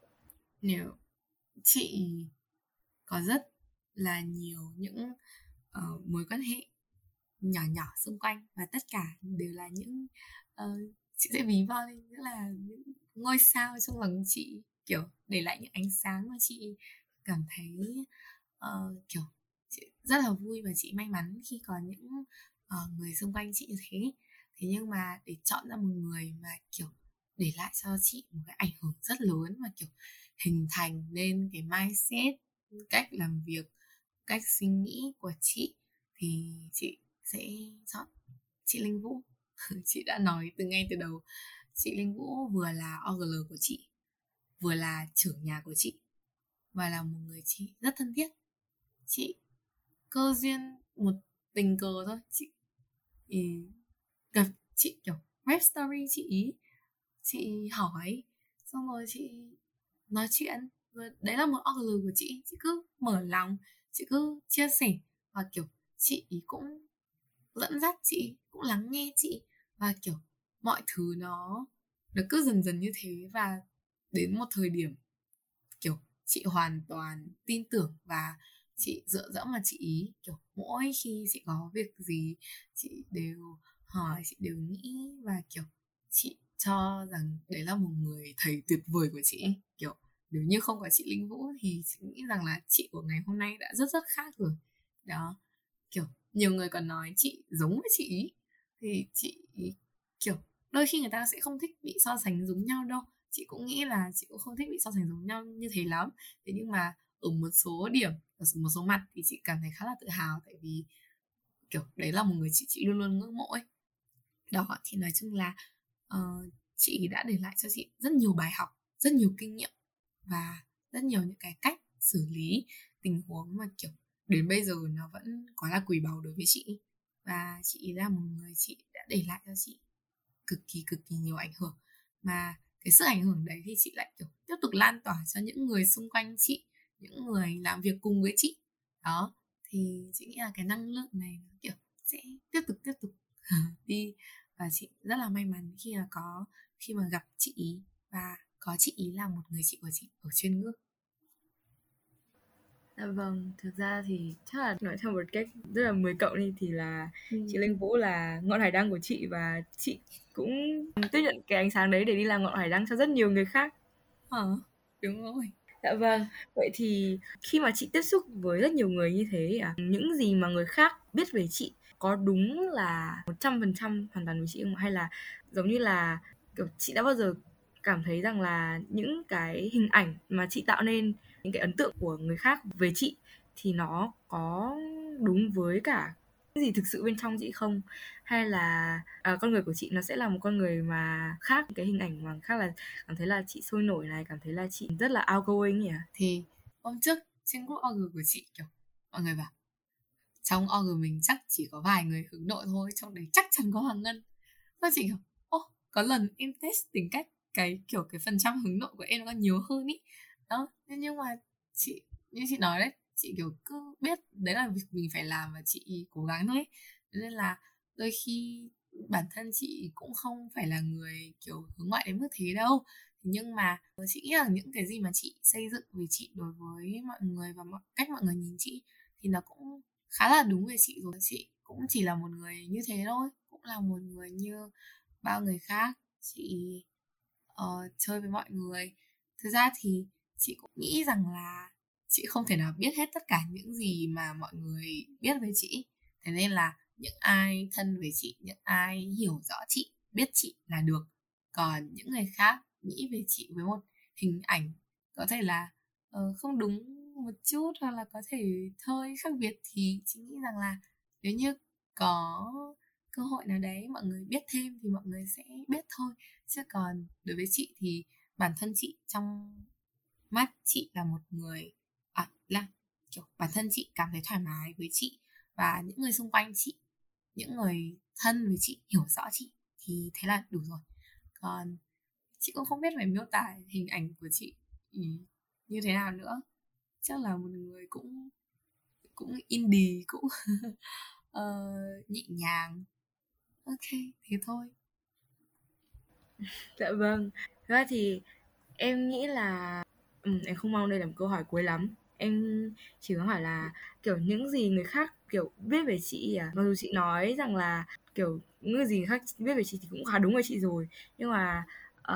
S1: Nếu chị có rất là nhiều những uh, mối quan hệ nhỏ nhỏ xung quanh và tất cả đều là những uh, chị sẽ ví von lên nghĩa là những ngôi sao trong lòng chị kiểu để lại những ánh sáng mà chị cảm thấy uh, kiểu chị rất là vui và chị may mắn khi có những uh, người xung quanh chị như thế. Thế nhưng mà để chọn ra một người mà kiểu để lại cho chị một cái ảnh hưởng rất lớn và kiểu hình thành nên cái mindset cách làm việc cách suy nghĩ của chị thì chị sẽ chọn chị Linh Vũ. Ừ, chị đã nói từ ngay từ đầu chị Linh Vũ vừa là OGL của chị vừa là trưởng nhà của chị và là một người chị rất thân thiết. Chị cơ duyên một tình cờ thôi chị ý, gặp chị kiểu web story chị ý chị hỏi xong rồi chị nói chuyện. Và đấy là một OGL của chị chị cứ mở lòng chị cứ chia sẻ và kiểu chị ý cũng dẫn dắt chị, cũng lắng nghe chị và, kiểu, mọi thứ nó nó cứ dần dần như thế và đến một thời điểm, kiểu, chị hoàn toàn tin tưởng và chị dựa dẫm vào chị ý. Kiểu, mỗi khi chị có việc gì, chị đều hỏi, chị đều nghĩ và, kiểu, chị cho rằng đấy là một người thầy tuyệt vời của chị kiểu, nếu như không có chị Linh Vũ thì chị nghĩ rằng là chị của ngày hôm nay đã rất rất khác rồi. Đó, kiểu nhiều người còn nói chị giống với chị ý. Thì chị kiểu đôi khi người ta sẽ không thích bị so sánh giống nhau đâu. Chị cũng nghĩ là chị cũng không thích bị so sánh giống nhau như thế lắm. Thế nhưng mà ở một số điểm ở một số mặt thì chị cảm thấy khá là tự hào tại vì kiểu đấy là một người chị chị luôn luôn ngưỡng mộ ấy. Đó thì nói chung là uh, chị đã để lại cho chị rất nhiều bài học rất nhiều kinh nghiệm và rất nhiều những cái cách xử lý tình huống mà kiểu đến bây giờ nó vẫn quá là quý báu đối với chị. Và chị là một người chị đã để lại cho chị cực kỳ cực kỳ nhiều ảnh hưởng. Mà cái sức ảnh hưởng đấy thì chị lại, kiểu, tiếp tục lan tỏa cho những người xung quanh chị, những người làm việc cùng với chị. Đó, thì chị nghĩ là cái năng lượng này kiểu, sẽ tiếp tục tiếp tục đi. Và chị rất là may mắn khi mà có, khi mà gặp chị ý. Và có chị ý là một người chị của chị ở chuyên ngữ
S2: Dạ vâng, thực ra thì chắc là nói theo một cách rất là mười cộng đi thì là ừ. chị Linh Vũ là ngọn hải đăng của chị và chị cũng tiếp nhận cái ánh sáng đấy để đi làm ngọn hải đăng cho rất nhiều người khác.
S1: Ờ, đúng rồi.
S2: Dạ vâng, vậy thì khi mà chị tiếp xúc với rất nhiều người như thế à, những gì mà người khác biết về chị có đúng là 100% hoàn toàn với chị không hay là giống như là kiểu chị đã bao giờ cảm thấy rằng là những cái hình ảnh mà chị tạo nên những cái ấn tượng của người khác về chị thì nó có đúng với cả gì thực sự bên trong chị không? Hay là à, con người của chị nó sẽ là một con người mà khác cái hình ảnh mà khác là cảm thấy là chị sôi nổi này cảm thấy là chị rất là outgoing nhỉ?
S1: Thì hôm trước trên group org của chị kiểu mọi người bảo trong org mình chắc chỉ có vài người hướng nội thôi trong đấy chắc chắn có hoàng ngân. Và chị kiểu ô oh, có lần em test tính cách cái kiểu cái phần trăm hướng nội của em nó nhiều hơn ý. Đó nhưng mà chị như chị nói đấy chị kiểu cứ biết đấy là việc mình phải làm và chị cố gắng thôi nên là đôi khi bản thân chị cũng không phải là người kiểu hướng ngoại đến mức thế đâu. Nhưng mà chị nghĩ là những cái gì mà chị xây dựng về chị đối với mọi người và mọi cách mọi người nhìn chị thì nó cũng khá là đúng về chị rồi. Chị cũng chỉ là một người như thế thôi cũng là một người như bao người khác. Chị uh, chơi với mọi người. Thực ra thì chị cũng nghĩ rằng là chị không thể nào biết hết tất cả những gì mà mọi người biết về chị. Thế nên là những ai thân về chị những ai hiểu rõ chị biết chị là được. Còn những người khác nghĩ về chị với một hình ảnh có thể là uh, không đúng một chút hoặc là có thể hơi khác biệt thì chị nghĩ rằng là nếu như có cơ hội nào đấy mọi người biết thêm thì mọi người sẽ biết thôi. Chứ còn đối với chị thì bản thân chị trong mắt chị là một người à, là kiểu bản thân chị cảm thấy thoải mái với chị và những người xung quanh chị những người thân với chị hiểu rõ chị thì thế là đủ rồi. Còn chị cũng không biết phải miêu tả hình ảnh của chị ừ, như thế nào nữa. Chắc là một người cũng cũng indie cũng uh, nhẹ nhàng. Ok thế thôi.
S2: Dạ vâng. Thế thì em nghĩ là ừ, em không mong đây là một câu hỏi cuối lắm. Em chỉ có hỏi là kiểu những gì người khác kiểu biết về chị à mặc dù chị nói rằng là kiểu những gì người khác biết về chị thì cũng khá đúng với chị rồi. Nhưng mà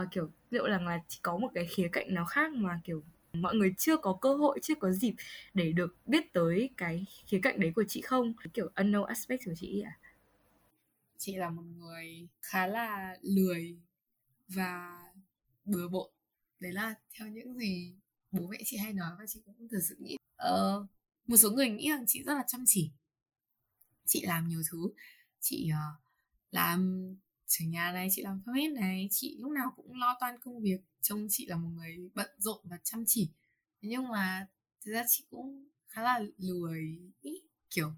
S2: uh, kiểu liệu rằng là chị có một cái khía cạnh nào khác mà kiểu mọi người chưa có cơ hội chưa có dịp để được biết tới cái khía cạnh đấy của chị không? Kiểu unknown aspect của chị à
S1: chị là một người khá là lười và bừa bộn. Đấy là theo những gì bố mẹ chị hay nói và chị cũng thật sự nghĩ uh, một số người nghĩ rằng chị rất là chăm chỉ. Chị làm nhiều thứ chị uh, làm chủ nhà này chị làm bếp này chị lúc nào cũng lo toan công việc trông chị là một người bận rộn và chăm chỉ. Nhưng mà thực ra chị cũng khá là lười ý, kiểu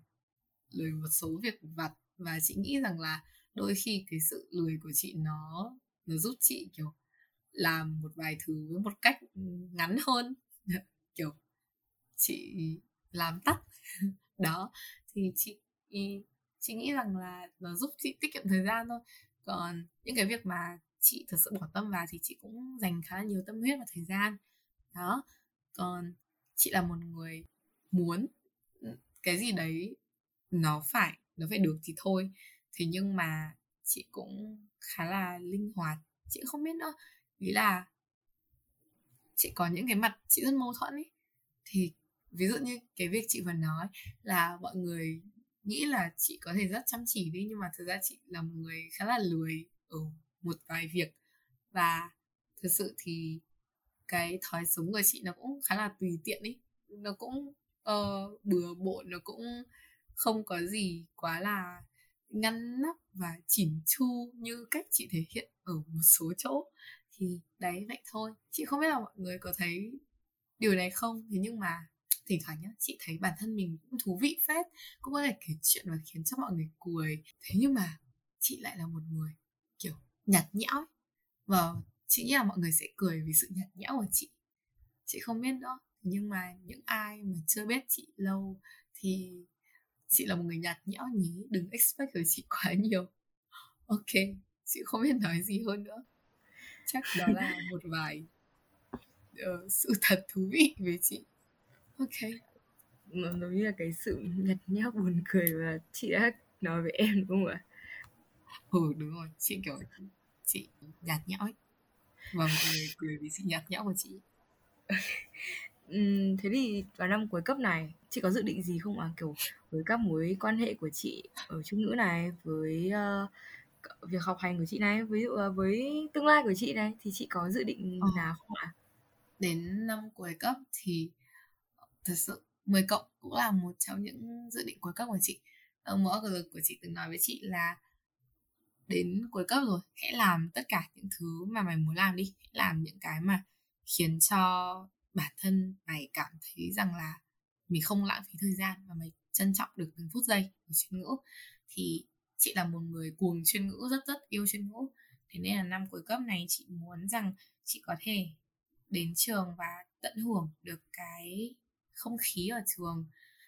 S1: lười một số việc vặt và chị nghĩ rằng là đôi khi cái sự lười của chị nó nó giúp chị kiểu làm một vài thứ với một cách ừ, ngắn hơn. Kiểu, chị làm tắt. Đó, thì chị chị nghĩ rằng là nó giúp chị tiết kiệm thời gian thôi. Còn những cái việc mà chị thật sự bỏ tâm vào thì chị cũng dành khá là nhiều tâm huyết và thời gian. Đó, còn chị là một người muốn ừ, cái gì đấy nó phải nó phải được thì thôi. Thế nhưng mà chị cũng khá là linh hoạt. Chị không biết nữa ý là chị có những cái mặt chị rất mâu thuẫn ấy thì ví dụ như cái việc chị vừa nói là mọi người nghĩ là chị có thể rất chăm chỉ đi nhưng mà thực ra chị là một người khá là lười ở một vài việc. Và thực sự thì cái thói sống của chị nó cũng khá là tùy tiện ý. Nó cũng uh, bừa bộn nó cũng không có gì quá là ngăn nắp và chỉn chu như cách chị thể hiện ở một số chỗ thì đấy, vậy thôi. Chị không biết là mọi người có thấy điều này không? Thế nhưng mà thỉnh thoảng nhá, chị thấy bản thân mình cũng thú vị phết, cũng có thể kể chuyện và khiến cho mọi người cười. Thế nhưng mà chị lại là một người, kiểu, nhạt nhẽo và chị nghĩ là mọi người sẽ cười vì sự nhạt nhẽo của chị. Chị không biết nữa. Nhưng mà những ai mà chưa biết chị lâu thì chị là một người nhạt nhẽo nhí, đừng expect ở chị quá nhiều. Ok, chị không biết nói gì hơn nữa chắc đó là một vài uh, sự thật thú vị về chị. Ok.
S2: Nó như là cái sự nhạt nhẽo buồn cười mà chị đã nói với em đúng không ạ?
S1: Ừ đúng rồi. Chị kiểu chị nhạt nhẽo ấy. Và mọi người cười vì sự nhạt nhẽo của chị.
S2: Uhm, thế thì vào năm cuối cấp này chị có dự định gì không ạ? À? kiểu với các mối quan hệ của chị ở trung ngữ này với uh, việc học hành của chị này ví dụ uh, với tương lai của chị này thì chị có dự định ờ. nào không ạ à?
S1: đến năm cuối cấp thì thật sự 10 cộng cũng là một trong những dự định cuối cấp của chị ông mẫu của chị từng nói với chị là đến cuối cấp rồi hãy làm tất cả những thứ mà mày muốn làm đi hãy làm những cái mà khiến cho bản thân mày cảm thấy rằng là mình không lãng phí thời gian và mày trân trọng được từng phút giây của chuyên ngữ thì chị là một người cuồng chuyên ngữ, rất rất yêu chuyên ngữ. Thế nên là năm cuối cấp này chị muốn rằng chị có thể đến trường và tận hưởng được cái không khí ở trường.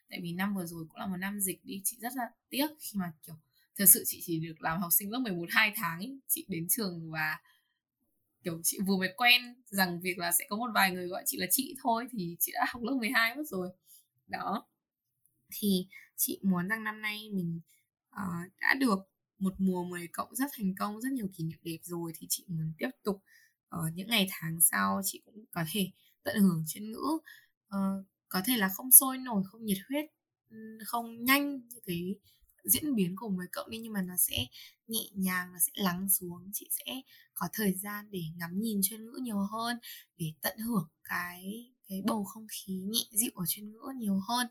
S1: Tại vì năm vừa rồi cũng là một năm dịch đi, chị rất là tiếc khi mà, kiểu, thật sự chị chỉ được làm học sinh lớp 11 2 tháng ấy. chị đến trường và, kiểu, chị vừa mới quen rằng việc là sẽ có một vài người gọi chị là chị thôi thì chị đã học lớp 12 mất rồi. Đó. Thì chị muốn rằng năm nay mình uh, đã được một mùa 10 cộng rất thành công rất nhiều kỷ niệm đẹp rồi thì chị muốn tiếp tục ở uh, những ngày tháng sau chị cũng có thể tận hưởng chuyên ngữ. Uh, có thể là không sôi nổi không nhiệt huyết không nhanh như cái diễn biến của 10 cộng đi nhưng mà nó sẽ nhẹ nhàng nó sẽ lắng xuống. Chị sẽ có thời gian để ngắm nhìn chuyên ngữ nhiều hơn để tận hưởng cái cái bầu không khí nhẹ dịu ở chuyên ngữ nhiều hơn.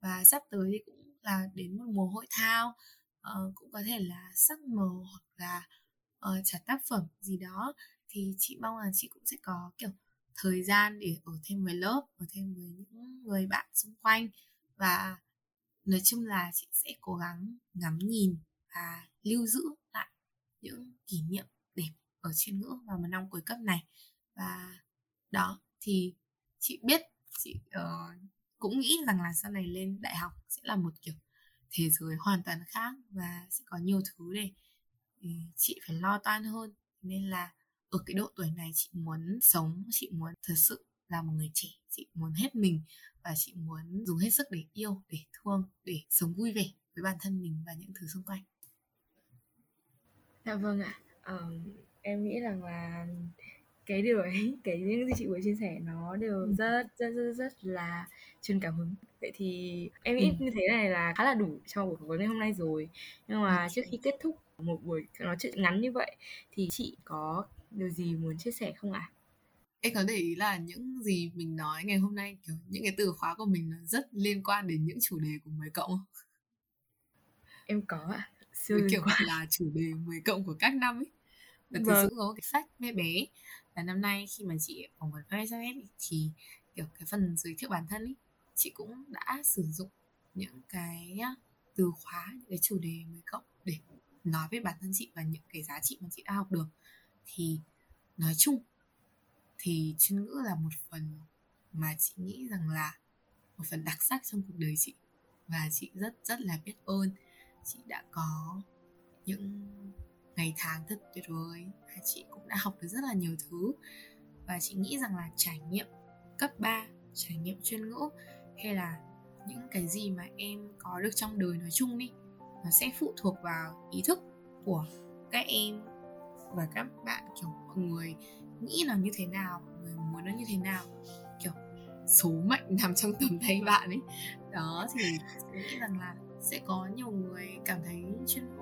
S1: Và sắp tới thì cũng là đến một mùa hội thao uh, cũng có thể là sắc màu hoặc là ờ, uh, trả tác phẩm gì đó. Thì chị mong là chị cũng sẽ có kiểu thời gian để ở thêm với lớp ở thêm với những người bạn xung quanh. Và nói chung là chị sẽ cố gắng ngắm nhìn và lưu giữ lại những kỷ niệm đẹp ở chuyên ngữ vào một năm cuối cấp này. Và đó thì chị biết chị uh, cũng nghĩ rằng là sau này lên đại học sẽ là một kiểu thế giới hoàn toàn khác và sẽ có nhiều thứ để, ừ, chị phải lo toan hơn. Nên là ở cái độ tuổi này chị muốn sống chị muốn thật sự là một người trẻ chị muốn hết mình và chị muốn dùng hết sức để yêu để thương để sống vui vẻ với bản thân mình và những thứ xung quanh.
S2: Dạ vâng ạ. Um, em nghĩ rằng là cái điều ấy cái những gì chị vừa chia sẻ nó đều ừ. rất rất rất rất là truyền cảm hứng vậy thì em nghĩ ừ. như thế này là khá là đủ cho buổi phỏng vấn ngày hôm nay rồi nhưng mà trước khi kết thúc một buổi nói chuyện ngắn như vậy thì chị có điều gì muốn chia sẻ không ạ à?
S1: em có để ý là những gì mình nói ngày hôm nay kiểu những cái từ khóa của mình là rất liên quan đến những chủ đề của 10 cộng không?
S2: Em có ạ.
S1: À. kiểu là chủ đề 10 cộng của các năm ấy. Và vâng. sự có cái sách bé bé và năm nay khi mà chị phỏng vấn SMS thì kiểu cái phần giới thiệu bản thân ấy chị cũng đã sử dụng những cái từ khóa những cái chủ đề 10 cộng để nói về bản thân chị và những cái giá trị mà chị đã học được. Thì nói chung thì chuyên ngữ là một phần mà chị nghĩ rằng là một phần đặc sắc trong cuộc đời chị. Và chị rất rất là biết ơn. Chị đã có những ngày tháng thật tuyệt vời và chị cũng đã học được rất là nhiều thứ. Và chị nghĩ rằng là trải nghiệm cấp 3 trải nghiệm chuyên ngữ hay là những cái gì mà em có được trong đời nói chung đi, nó sẽ phụ thuộc vào ý thức của các em và các bạn, kiểu, mọi người nghĩ nó như thế nào, mọi người muốn nó như thế nào, kiểu, số mệnh nằm trong tầm tay bạn ấy. Đó, thì nghĩ rằng là sẽ có nhiều người cảm thấy chuyên ngữ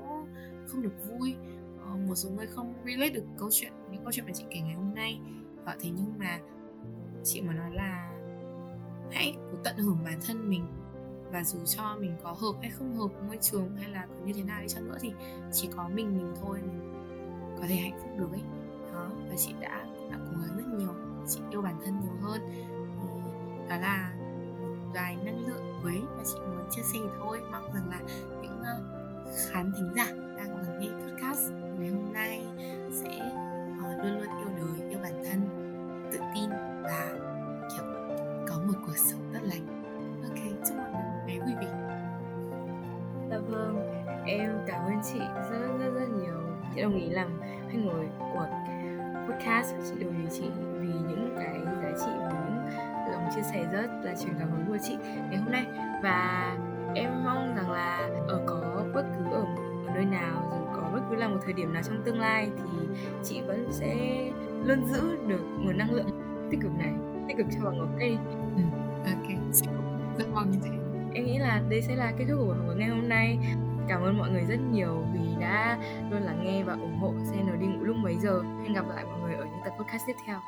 S1: không được vui một số người không relate được câu chuyện, những câu chuyện mà chị kể ngày hôm nay. Và thế nhưng mà chị muốn nói là hãy cứ tận hưởng bản thân mình và dù cho mình có hợp hay không hợp môi trường hay là có như thế nào đi chăng nữa thì chỉ có mình mình thôi mình có thể hạnh phúc được ấy. Đó, và chị đã đã cố gắng rất nhiều, chị yêu bản thân nhiều hơn. Đó là một vài năng lượng với và chị muốn chia sẻ thôi. Mong rằng là những ờ, khán thính giả đang lắng nghe podcast ngày hôm nay sẽ uh, luôn luôn yêu đời yêu bản thân tự tin và kiểu có một cuộc sống tốt lành. Ok chúc mọi người một ngày vui vẻ.
S2: Dạ vâng em cảm ơn chị rất rất rất nhiều. Chị đồng ý làm khách mời của podcast chị đồng ý chị vì những cái giá trị và những lòng chia sẻ rất là truyền cảm hứng của chị ngày hôm nay. Và em mong rằng là ở có bất cứ ở, ở nơi nào dù có bất cứ là một thời điểm nào trong tương lai thì chị vẫn sẽ luôn giữ được nguồn năng lượng tích cực này tích cực cho bằng ngọc cây
S1: ừ, ok chị rất mong như thế
S2: em nghĩ là đây sẽ là kết thúc của buổi ngày hôm nay Cảm ơn mọi người rất nhiều vì đã luôn lắng nghe và ủng hộ CND ngủ lúc mấy giờ. Hẹn gặp lại mọi người ở những tập podcast tiếp theo.